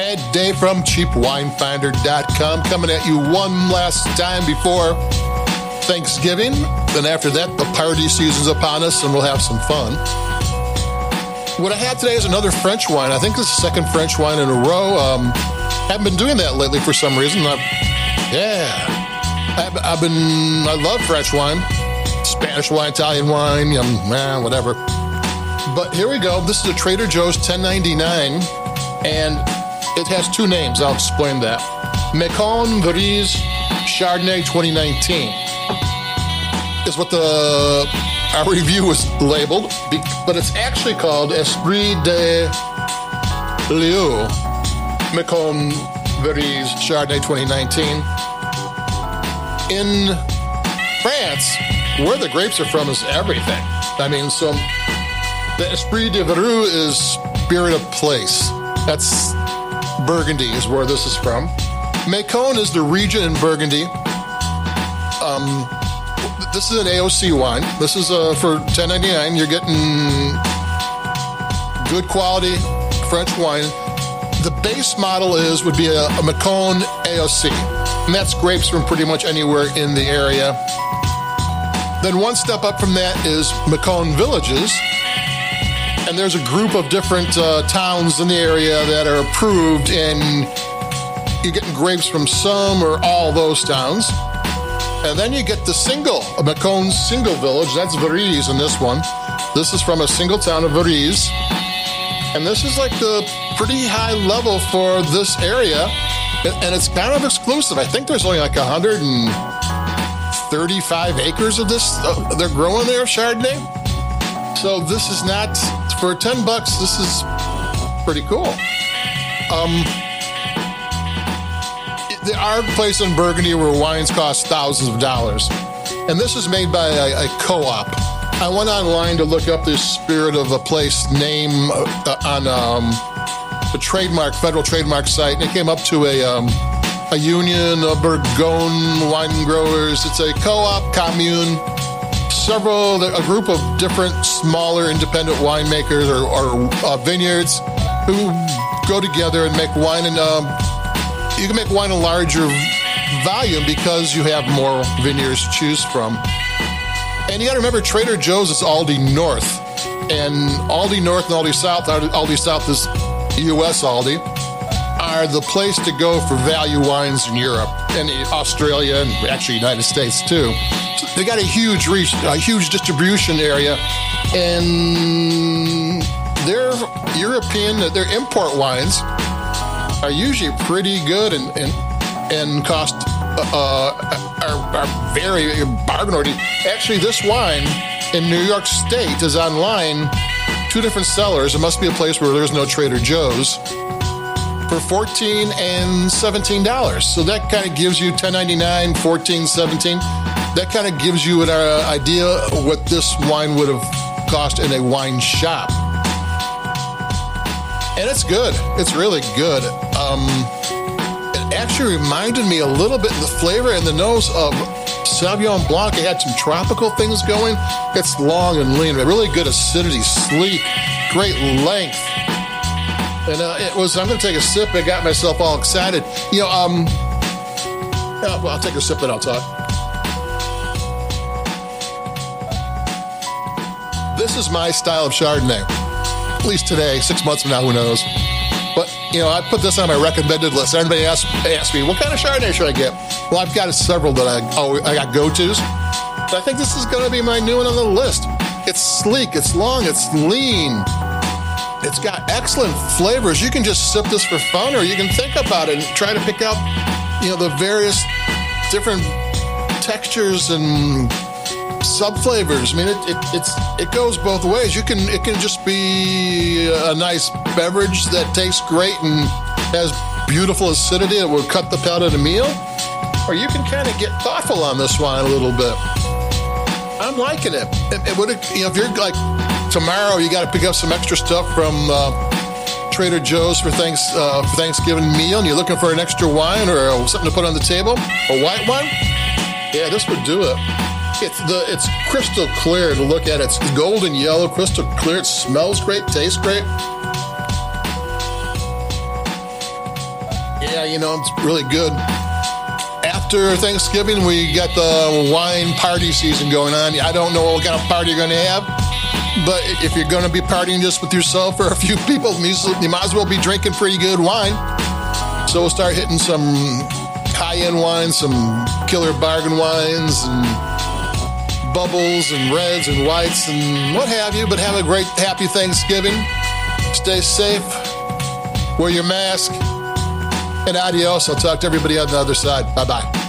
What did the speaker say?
Ed Day from CheapWineFinder.com coming at you one last time before Thanksgiving. Then after that, the party season's upon us and we'll have some fun. What I had today is another French wine. I think this is the second French wine in a row. Um, haven't been doing that lately for some reason. I've, yeah, I've, I've, been. I love French wine, Spanish wine, Italian wine, um, eh, whatever. But here we go. This is a Trader Joe's 1099, and it has two names. I'll explain that. Macon Verzé Chardonnay 2019 is what the our review was labeled, but it's actually called Esprit de Lieu Macon Verzé Chardonnay 2019. In France, where the grapes are from is everything. I mean, so the Esprit de Verrou is spirit of place. That's Burgundy is where this is from. Macon is the region in Burgundy. Um, this is an AOC wine. This is uh, for 10.99. You're getting good quality French wine. The base model is would be a, a Macon AOC, and that's grapes from pretty much anywhere in the area. Then one step up from that is Macon Villages, and there's a group of different uh, towns in the area that are approved, and you're getting grapes from some or all those towns. And then you get the single, a Macon single village. That's Verzé in this one. This is from a single town of Verzé. And this is like the pretty high level for this area. And it's kind of exclusive. I think there's only like 135 acres of this uh, they're growing there, Chardonnay. So this is not, for 10 bucks, this is pretty cool. Um, there are places in Burgundy where wines cost thousands of dollars. And this is made by a, a co op. I went online to look up the spirit of a place name uh, on um, the trademark, federal trademark site, and it came up to a, um, a union of Bourgogne wine growers. It's a co op commune. Several, a group of different smaller independent winemakers or, or uh, vineyards who go together and make wine and um, you can make wine a larger volume because you have more vineyards to choose from. And you got to remember, Trader Joe's is Aldi North, and Aldi North and Aldi South, Aldi South is U.S. Aldi, are the place to go for value wines in Europe and Australia and actually United States too. They got a huge reach, a huge distribution area, and their European, their import wines are usually pretty good and and, and cost uh, are, are very bargain Actually, this wine in New York State is online. Two different sellers. It must be a place where there's no Trader Joe's for 14 and 17 dollars. So that kind of gives you 10.99, 14, 17. That kind of gives you an uh, idea what this wine would have cost in a wine shop and it's good. It's really good. Um, it actually reminded me a little bit the flavor and the nose of Sauvignon Blanc. It had some tropical things going. It's long and lean, really good acidity, sleek, great length. And uh, it was. I'm going to take a sip. I got myself all excited. You know, um, well, I'll take a sip and I'll talk. This is my style of Chardonnay at least today, six months from now, who knows? But, you know, I put this on my recommended list. Everybody asks, asks me, what kind of Chardonnay should I get? Well, I've got several that I, oh, I got go-tos. But I think this is going to be my new one on the list. It's sleek, it's long, it's lean. It's got excellent flavors. You can just sip this for fun, or you can think about it and try to pick out, you know, the various different textures and sub flavors. I mean, it, it, it's it goes both ways. You can it can just be a nice beverage that tastes great and has beautiful acidity that will cut the palate of a meal, or you can kind of get thoughtful on this wine a little bit. I'm liking it. It, it would you know if you're like tomorrow, you got to pick up some extra stuff from. Uh, Trader Joe's for thanks uh, Thanksgiving meal, and you're looking for an extra wine or something to put on the table, a white wine. Yeah, this would do it. It's the it's crystal clear to look at. It's golden yellow, crystal clear. It smells great, tastes great. Yeah, you know, it's really good. After Thanksgiving, we got the wine party season going on. I don't know what kind of party you're going to have, but if you're going to be partying just with yourself or a few people, you might as well be drinking pretty good wine. So we'll start hitting some high end wines, some killer bargain wines, and bubbles and reds and whites and what have you. But have a great, happy Thanksgiving. Stay safe. Wear your mask. And adios. I'll talk to everybody on the other side. Bye bye.